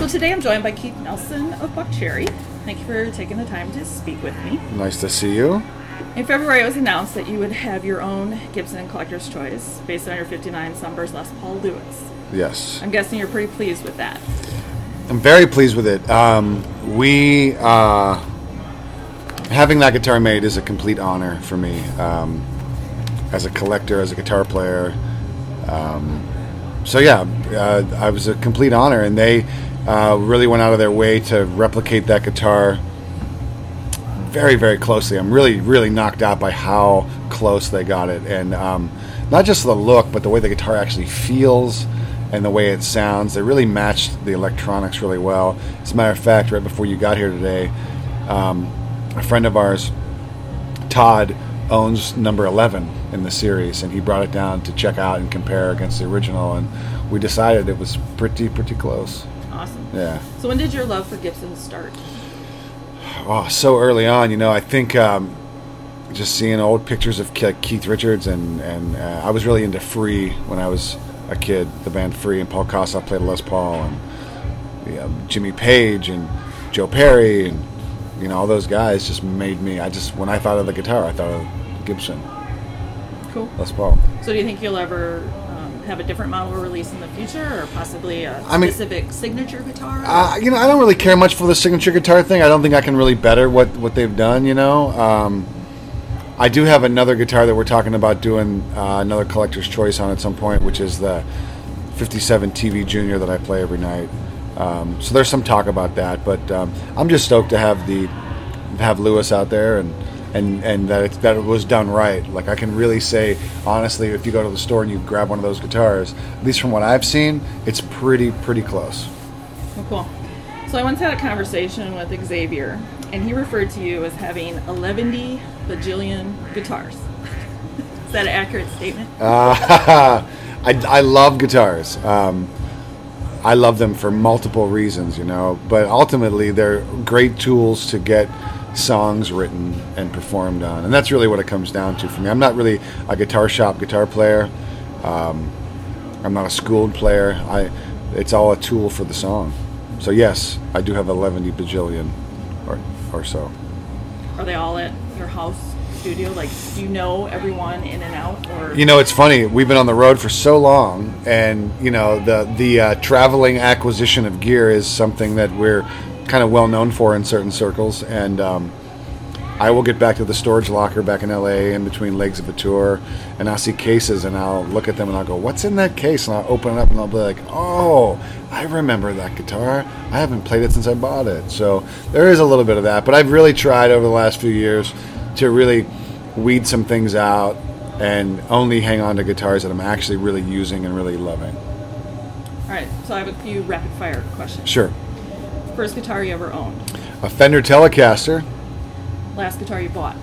So today I'm joined by Keith Nelson of Buckcherry. Thank you for taking the time to speak with me. Nice to see you. In February, it was announced that you would have your own Gibson Collector's Choice based on your 59 Sunburst Les Paul Lewis. Yes. I'm guessing you're pretty pleased with that. I'm very pleased with it. Um, we uh, having that guitar made is a complete honor for me um, as a collector, as a guitar player. Um, so yeah, uh, I was a complete honor, and they uh, really went out of their way to replicate that guitar very, very closely. I'm really, really knocked out by how close they got it, and um, not just the look, but the way the guitar actually feels and the way it sounds. They really matched the electronics really well. As a matter of fact, right before you got here today, um, a friend of ours, Todd, owns number 11 in the series, and he brought it down to check out and compare against the original, and we decided it was pretty, pretty close. Awesome. Yeah. So when did your love for Gibson start? Oh, so early on, you know, I think um, just seeing old pictures of Keith Richards, and, and uh, I was really into Free when I was a kid, the band Free, and Paul Kossoff played Les Paul, and know, Jimmy Page, and Joe Perry, and you know all those guys just made me. I just when I thought of the guitar, I thought of Gibson Cool. Les Paul. So do you think you'll ever have a different model release in the future, or possibly a I mean- specific signature guitar? Uh, you know, I don't really care much for the signature guitar thing. I don't think I can really better what what they've done. You know, um, I do have another guitar that we're talking about doing uh, another collector's choice on at some point, which is the '57 TV Junior that I play every night. Um, so there's some talk about that, but um, I'm just stoked to have the have Lewis out there and. And, and that it, that it was done right. Like I can really say honestly, if you go to the store and you grab one of those guitars, at least from what I've seen, it's pretty pretty close. Oh, cool. So I once had a conversation with Xavier, and he referred to you as having 11 bajillion guitars. Is that an accurate statement? Uh, I, I love guitars. Um, I love them for multiple reasons, you know, but ultimately they're great tools to get songs written and performed on. And that's really what it comes down to for me. I'm not really a guitar shop guitar player. Um, I'm not a schooled player. I, it's all a tool for the song. So yes, I do have 11 bajillion or, or so. Are they all at your house studio? Like, do you know everyone in and out, or You know, it's funny. We've been on the road for so long, and you know, the the uh, traveling acquisition of gear is something that we're kind of well known for in certain circles. And um, I will get back to the storage locker back in LA in between legs of a tour, and I'll see cases, and I'll look at them, and I'll go, "What's in that case?" And I'll open it up, and I'll be like, "Oh, I remember that guitar. I haven't played it since I bought it." So there is a little bit of that, but I've really tried over the last few years to really weed some things out and only hang on to guitars that I'm actually really using and really loving. all right? So I have a few rapid fire questions. Sure. First guitar you ever owned. A Fender Telecaster. Last guitar you bought.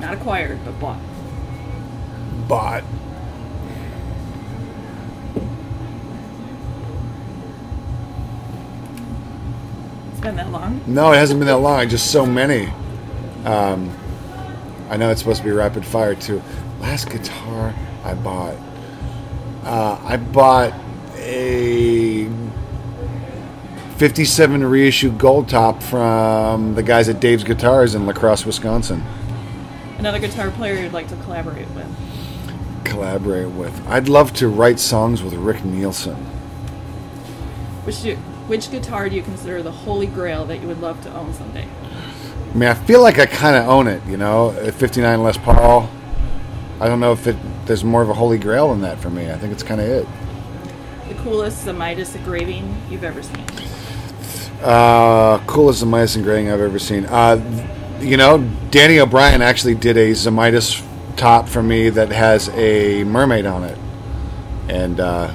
Not acquired, but bought. Bought. It's been that long. No, it hasn't been that long. Just so many. Um, I know it's supposed to be rapid fire too. Last guitar I bought. Uh, I bought a 57 reissue gold top from the guys at Dave's Guitars in La Crosse, Wisconsin. Another guitar player you'd like to collaborate with. Collaborate with. I'd love to write songs with Rick Nielsen. Which do, which guitar do you consider the holy grail that you would love to own someday? I mean, I feel like I kind of own it, you know. A 59 Les Paul. I don't know if it there's more of a holy grail than that for me. I think it's kind of it. The coolest Zemaitis engraving you've ever seen. Uh, coolest Zemaitis engraving I've ever seen. Uh, you know, Danny O'Brien actually did a Zemaitis top for me that has a mermaid on it, and uh,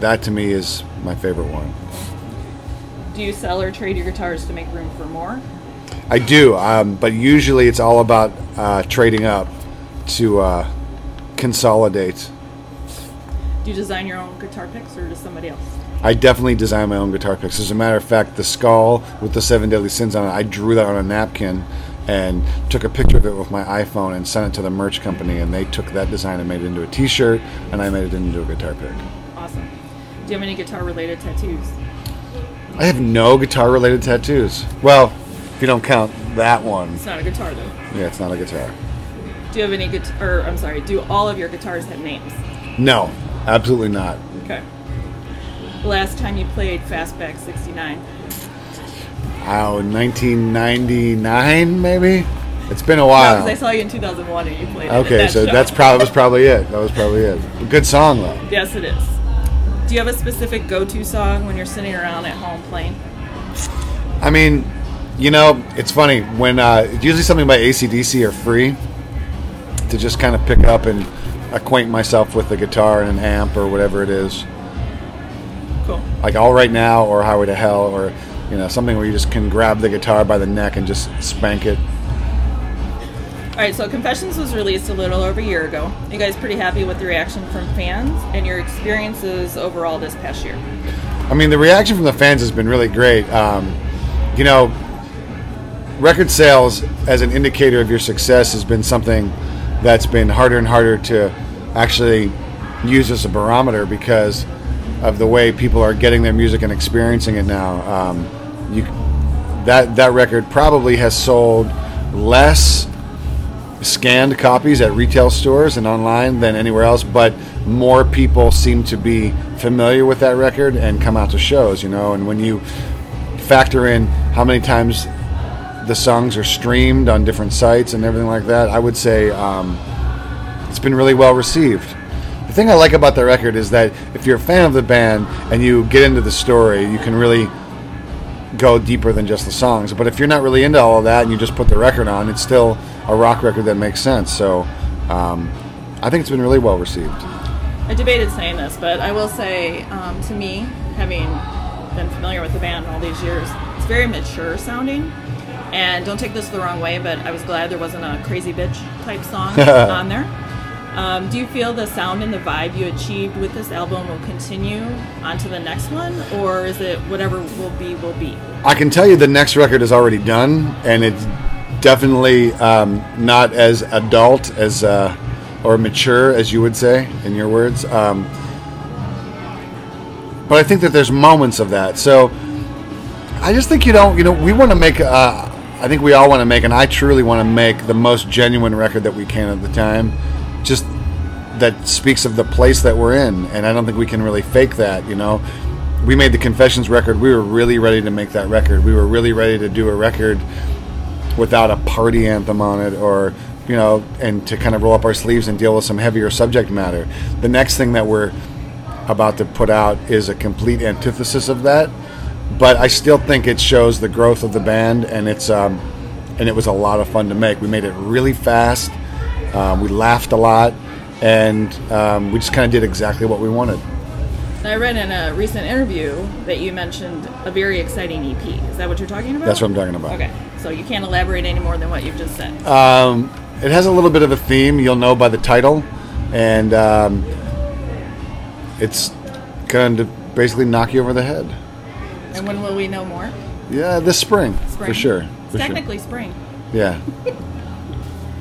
that to me is my favorite one. Do you sell or trade your guitars to make room for more? I do, um, but usually it's all about uh, trading up to uh, consolidate. Do you design your own guitar picks or does somebody else? I definitely design my own guitar picks. As a matter of fact, the skull with the seven deadly sins on it, I drew that on a napkin and took a picture of it with my iPhone and sent it to the merch company, and they took that design and made it into a T-shirt, and I made it into a guitar pick. Awesome. Do you have any guitar related tattoos? I have no guitar related tattoos. Well, if you don't count that one. It's not a guitar though. Yeah, it's not a guitar. Do you have any guitar? Or I'm sorry. Do all of your guitars have names? No, absolutely not. Okay. The last time you played Fastback 69. Oh, 1999 maybe? It's been a while. because I saw you in 2001 and you played. it okay, that so show. that's probably was probably it. That was probably it. A good song though. Yes, it is. Do you have a specific go-to song when you're sitting around at home playing? I mean, you know, it's funny when uh, usually something by ACDC or Free to just kind of pick up and acquaint myself with the guitar and an amp or whatever it is. Cool. Like All Right Now or Highway to Hell or you know something where you just can grab the guitar by the neck and just spank it. All right, so Confessions was released a little over a year ago. You guys pretty happy with the reaction from fans and your experiences overall this past year? I mean, the reaction from the fans has been really great. Um, you know, record sales as an indicator of your success has been something that's been harder and harder to actually use as a barometer because of the way people are getting their music and experiencing it now. Um, you, that that record probably has sold less scanned copies at retail stores and online than anywhere else, but more people seem to be familiar with that record and come out to shows, you know. And when you factor in how many times the songs are streamed on different sites and everything like that, I would say um, it's been really well received. The thing I like about the record is that if you're a fan of the band and you get into the story, you can really go deeper than just the songs. But if you're not really into all of that and you just put the record on, it's still a rock record that makes sense. So um, I think it's been really well received. I debated saying this, but I will say, um, to me, having been familiar with the band all these years, it's very mature sounding. And don't take this the wrong way, but I was glad there wasn't a crazy bitch type song on there. Um, do you feel the sound and the vibe you achieved with this album will continue onto the next one, or is it whatever will be will be? I can tell you the next record is already done, and it's definitely um, not as adult as uh, or mature as you would say in your words. Um, but I think that there's moments of that. So I just think you know, you know, we want to make. Uh, I think we all want to make, and I truly want to make the most genuine record that we can at the time. Just that speaks of the place that we're in, and I don't think we can really fake that. You know, we made the Confessions record. We were really ready to make that record. We were really ready to do a record without a party anthem on it, or you know, and to kind of roll up our sleeves and deal with some heavier subject matter. The next thing that we're about to put out is a complete antithesis of that, but I still think it shows the growth of the band, and it's um, and it was a lot of fun to make. We made it really fast. Um, we laughed a lot, and um, we just kind of did exactly what we wanted. I read in a recent interview that you mentioned a very exciting EP. Is that what you're talking about? That's what I'm talking about. Okay, so you can't elaborate any more than what you've just said. Um, it has a little bit of a theme. You'll know by the title, and um, it's going to basically knock you over the head. and when will we know more? Yeah, this spring, Spring. for sure. It's For sure. technically spring. Yeah.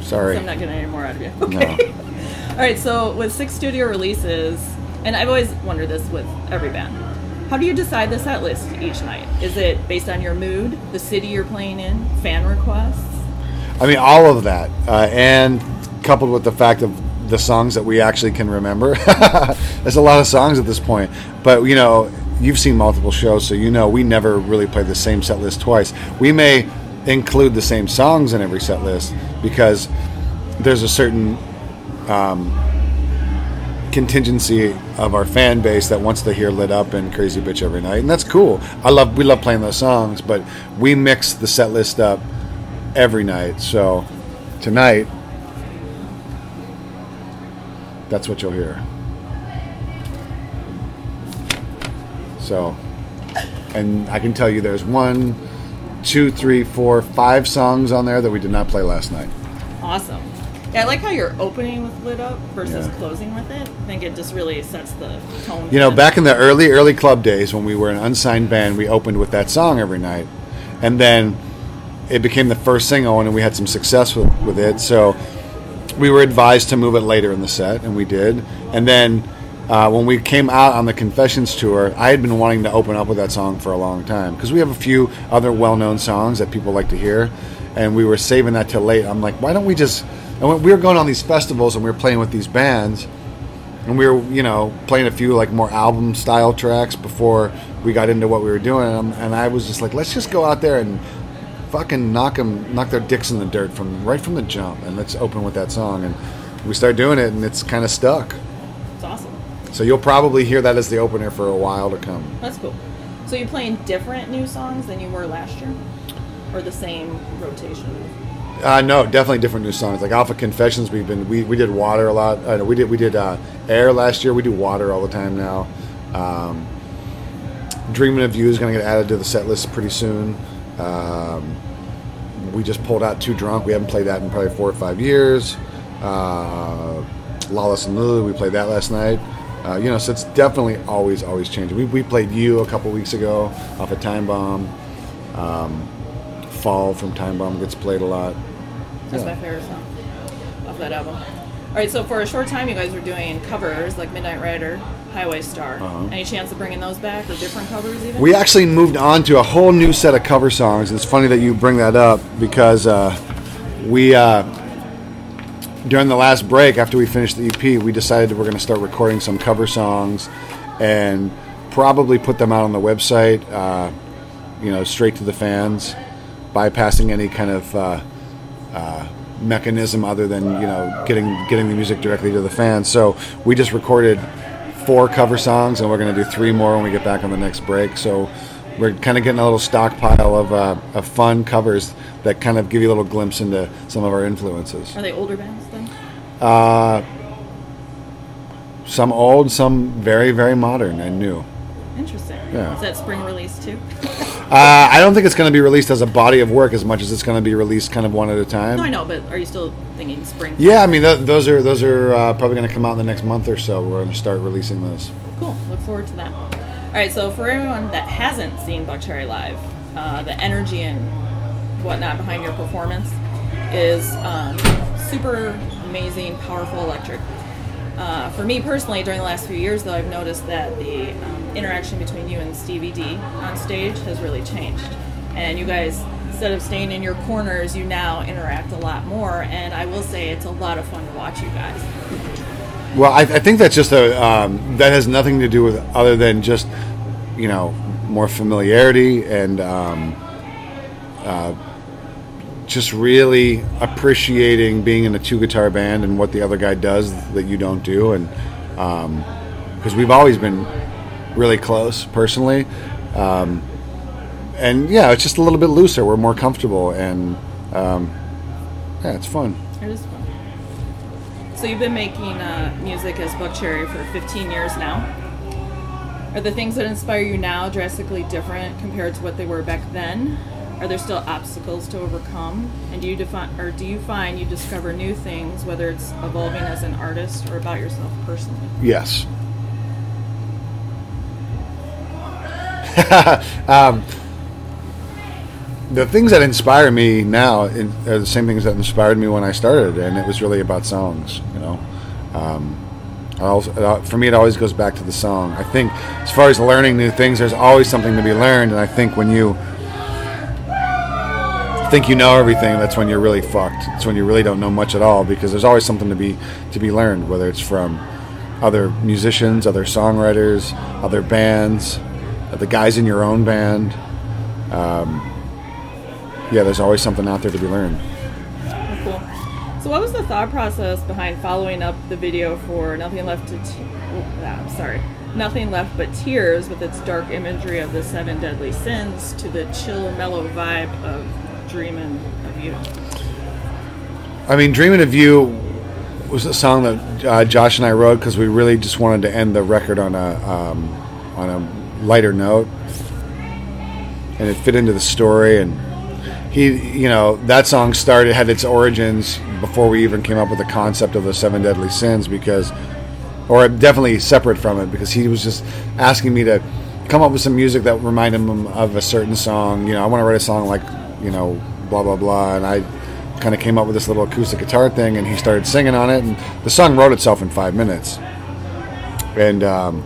So Sorry. I'm not getting any more out of you. No. Okay. All right. So with six studio releases, and I've always wondered this with every band. How do you decide the set list each night? Is it based on your mood, the city you're playing in, fan requests? I mean, all of that, uh, and coupled with the fact of the songs that we actually can remember. There's a lot of songs at this point, but you know, you've seen multiple shows, so you know we never really play the same set list twice. We may include the same songs in every set list because there's a certain um, contingency of our fan base that wants to hear "Lit Up" and "Crazy Bitch" every night, and that's cool. I love we love playing those songs, but we mix the set list up every night. So tonight, that's what you'll hear. So, and I can tell you there's one, two, three, four, five songs on there that we did not play last night. Awesome. Yeah, I like how you're opening with lit up versus Yeah. closing with it. I think it just really sets the tone. You know, back in the early, early club days when we were an unsigned band, we opened with that song every night. And then it became the first single, and we had some success with, with it. So we were advised to move it later in the set, and we did. And then uh, when we came out on the Confessions tour, I had been wanting to open up with that song for a long time because we have a few other well-known songs that people like to hear, and we were saving that till late. I'm like, why don't we just? And we were going on these festivals and we were playing with these bands, and we were, you know, playing a few like more album style tracks before we got into what we were doing, and, I was just like, let's just go out there and fucking knock them, knock their dicks in the dirt from right from the jump, and let's open with that song. And we started doing it, and it's kind of stuck. So you'll probably hear that as the opener for a while to come. That's cool. So you're playing different new songs than you were last year, or the same rotation? Uh, no, definitely different new songs. Like Alpha Confessions, we've been we, we did Water a lot. Uh, we did we did uh, Air last year. We do Water all the time now. Um, Dreaming of You is going to get added to the set list pretty soon. Um, we just pulled out Too Drunk. We haven't played that in probably four or five years. Uh, Lawless and Lulu, we played that last night. Uh, you know, so it's definitely always, always changing. We, we played You a couple weeks ago off of Time Bomb. Um, Fall from Time Bomb gets played a lot. That's Yeah. my favorite song off that album. All right, so for a short time, you guys were doing covers like Midnight Rider, Highway Star. Uh-huh. Any chance of bringing those back or different covers even? We actually moved on to a whole new set of cover songs. It's funny that you bring that up because uh, we, uh, during the last break after we finished the EP, we decided we're going to start recording some cover songs and probably put them out on the website, uh, you know, straight to the fans, bypassing any kind of uh, uh, mechanism other than you know getting getting the music directly to the fans. So we just recorded four cover songs, and we're going to do three more when we get back on the next break. So we're kind of getting a little stockpile of, uh, of fun covers that kind of give you a little glimpse into some of our influences. Are they older bands? Uh, some old, some very very modern and new. Interesting. Yeah. Is that spring release too? Uh, I don't think it's going to be released as a body of work as much as it's going to be released kind of one at a time. No, I know, but are you still thinking spring? Yeah, I mean th- those are those are uh, probably going to come out in the next month or so. We're going to start releasing those. Cool. Look forward to that. All right. So for everyone that hasn't seen Buckcherry live, uh, the energy and whatnot behind your performance is um, super amazing, powerful, electric. Uh, for me personally, during the last few years, though, I've noticed that the um, interaction between you and Stevie D on stage has really changed. And you guys, instead of staying in your corners, you now interact a lot more. And I will say it's a lot of fun to watch you guys. Well, I, I think that's just a um, that has nothing to do with other than just you know more familiarity and um, uh, just really appreciating being in a two guitar band and what the other guy does that you don't do, and because we've always been really close personally. Um, and yeah, it's just a little bit looser. We're more comfortable, and um, yeah, it's fun. It is fun. So you've been making uh, music as Buckcherry for 15 years now. Are the things that inspire you now drastically different compared to what they were back then? Are there still obstacles to overcome? And do you define, or do you find you discover new things, whether it's evolving as an artist or about yourself personally? Yes. um, the things that inspire me now are the same things that inspired me when I started, and it was really about songs. You know, um, also, for me, it always goes back to the song. I think, as far as learning new things, there's always something to be learned, and I think when you think you know everything, that's when you're really fucked. It's when you really don't know much at all because there's always something to be to be learned, whether it's from other musicians, other songwriters, other bands, uh, the guys in your own band. Um, yeah, there's always something out there to be learned. Cool. So, what was the thought process behind following up the video for "Nothing Left to"? Oh, I'm sorry, "Nothing Left But Tears" with its dark imagery of the seven deadly sins to the chill, mellow vibe of "Dreamin' of You." I mean, "Dreaming of You" was a song that uh, Josh and I wrote because we really just wanted to end the record on a um, on a lighter note, and it fit into the story. And he, you know, that song started had its origins before we even came up with the concept of the seven deadly sins because, or definitely separate from it because he was just asking me to come up with some music that reminded him of a certain song. You know, I want to write a song like, you know, blah blah blah, and I kind of came up with this little acoustic guitar thing, and he started singing on it, and the song wrote itself in five minutes. and um,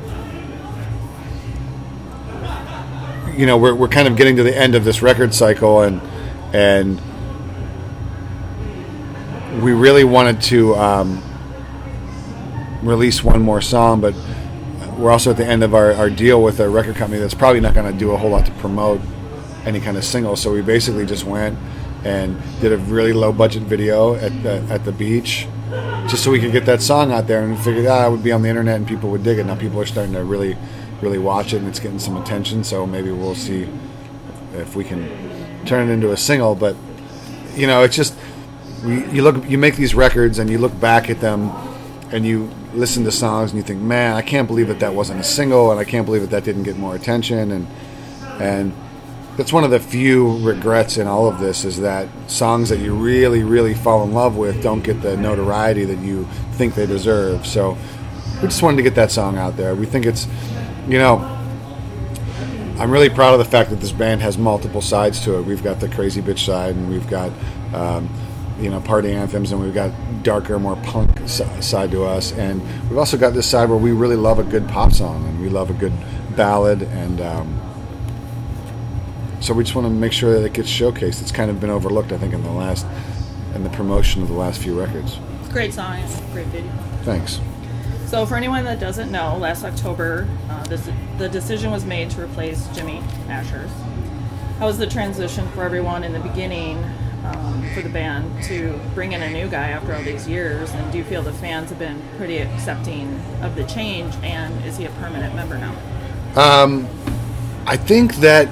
you know we're we're kind of getting to the end of this record cycle, and and we really wanted to um, release one more song, but we're also at the end of our, our deal with a record company that's probably not going to do a whole lot to promote any kind of single. So we basically just went and did a really low budget video at the, at the beach just so we could get that song out there and figured ah, it would be on the internet and people would dig it. Now people are starting to really, really watch it and it's getting some attention. So maybe we'll see if we can turn it into a single. But you know, it's just we, you look, you make these records and you look back at them and you listen to songs and you think, man, I can't believe that that wasn't a single and I can't believe that that didn't get more attention and and that's one of the few regrets in all of this is that songs that you really, really fall in love with don't get the notoriety that you think they deserve. So we just wanted to get that song out there. We think it's, you know, I'm really proud of the fact that this band has multiple sides to it. We've got the crazy bitch side, and we've got, um, you know, party anthems, and we've got darker, more punk side to us, and we've also got this side where we really love a good pop song, and we love a good ballad, and um, so we just want to make sure that it gets showcased. It's kind of been overlooked, I think, in the last in the promotion of the last few records. It's great song. It's great video. Thanks. So, for anyone that doesn't know, last October, uh, this, the decision was made to replace Jimmy Ashhurst. How was the transition for everyone in the beginning um, for the band to bring in a new guy after all these years? And do you feel the fans have been pretty accepting of the change? And is he a permanent member now? Um, I think that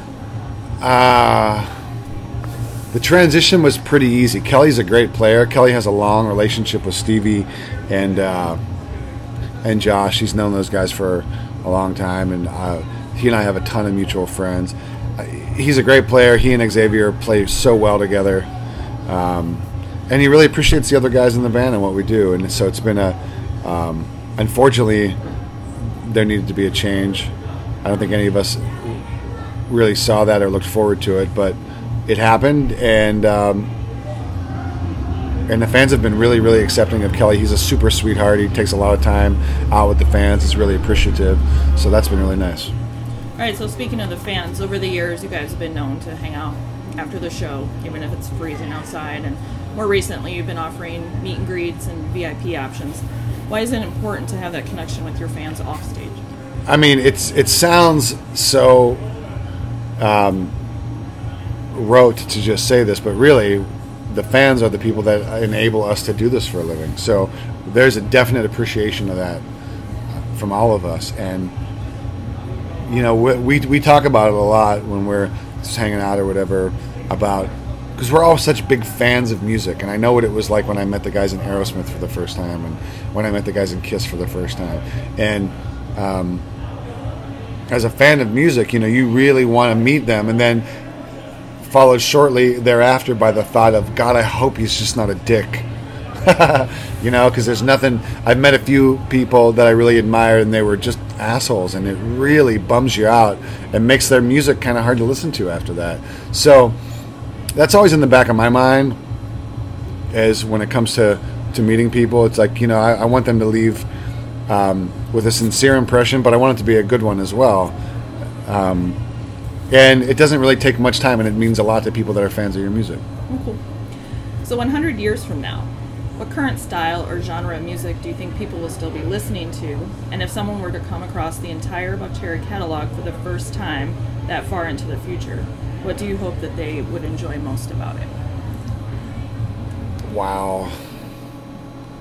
uh, the transition was pretty easy. Kelly's a great player. Kelly has a long relationship with Stevie and uh, and Josh. He's known those guys for a long time, and uh, he and I have a ton of mutual friends. Uh, he's a great player. He and Xavier play so well together, um, and he really appreciates the other guys in the band and what we do. And so it's been a um, unfortunately there needed to be a change. I don't think any of us really saw that or looked forward to it, but it happened, and um, and the fans have been really, really accepting of Kelly. He's a super sweetheart. He takes a lot of time out with the fans. He's really appreciative, so that's been really nice. All right. So speaking of the fans, over the years, you guys have been known to hang out after the show, even if it's freezing outside, and more recently, you've been offering meet and greets and VIP options. Why is it important to have that connection with your fans off stage? I mean, it's it sounds so um, wrote to just say this, but really, the fans are the people that enable us to do this for a living. So there's a definite appreciation of that from all of us, and you know, we we, we talk about it a lot when we're just hanging out or whatever about because we're all such big fans of music, and I know what it was like when I met the guys in Aerosmith for the first time, and when I met the guys in Kiss for the first time, and um, as a fan of music, you know, you really want to meet them, and then followed shortly thereafter by the thought of, God, I hope he's just not a dick. you know, because there's nothing. I've met a few people that I really admire, and they were just assholes, and it really bums you out and makes their music kind of hard to listen to after that. So that's always in the back of my mind. As when it comes to to meeting people, it's like you know, I, I want them to leave um, with a sincere impression, but I want it to be a good one as well. Um, and it doesn't really take much time, and it means a lot to people that are fans of your music. cool. So, 100 years from now, what current style or genre of music do you think people will still be listening to? And if someone were to come across the entire Buckcherry catalog for the first time that far into the future, what do you hope that they would enjoy most about it? Wow.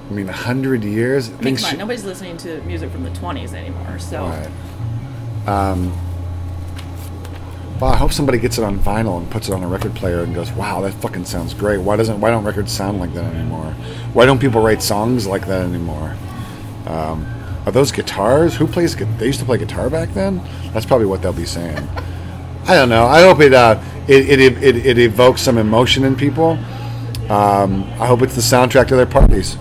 I mean, hundred years. I mean, come on, nobody's listening to music from the twenties anymore. So, right. um, well, I hope somebody gets it on vinyl and puts it on a record player and goes, "Wow, that fucking sounds great." Why doesn't Why don't records sound like that anymore? Why don't people write songs like that anymore? Um, are those guitars? Who plays? They used to play guitar back then. That's probably what they'll be saying. I don't know. I hope it uh, it, it, it, it evokes some emotion in people. Um, I hope it's the soundtrack to their parties.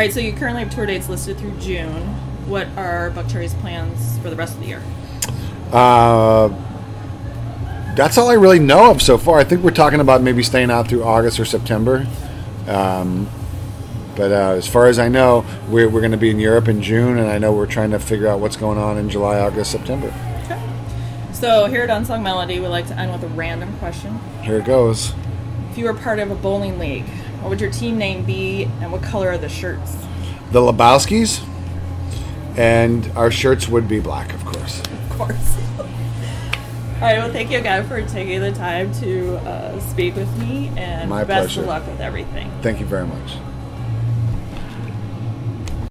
All right, so you currently have tour dates listed through June. What are Buckcherry's plans for the rest of the year? Uh, that's all I really know of so far. I think we're talking about maybe staying out through August or September. Um, But uh, as far as I know, we're, we're going to be in Europe in June, and I know we're trying to figure out what's going on in July, August, September. Okay. So here at Unsung Melody, we like to end with a random question. Here it goes. If you were part of a bowling league, what would your team name be, and what color are the shirts? The Lebowskis, and our shirts would be black, of course. Of course. All right. Well, thank you again for taking the time to uh, speak with me, and My best pleasure. of luck with everything. Thank you very much.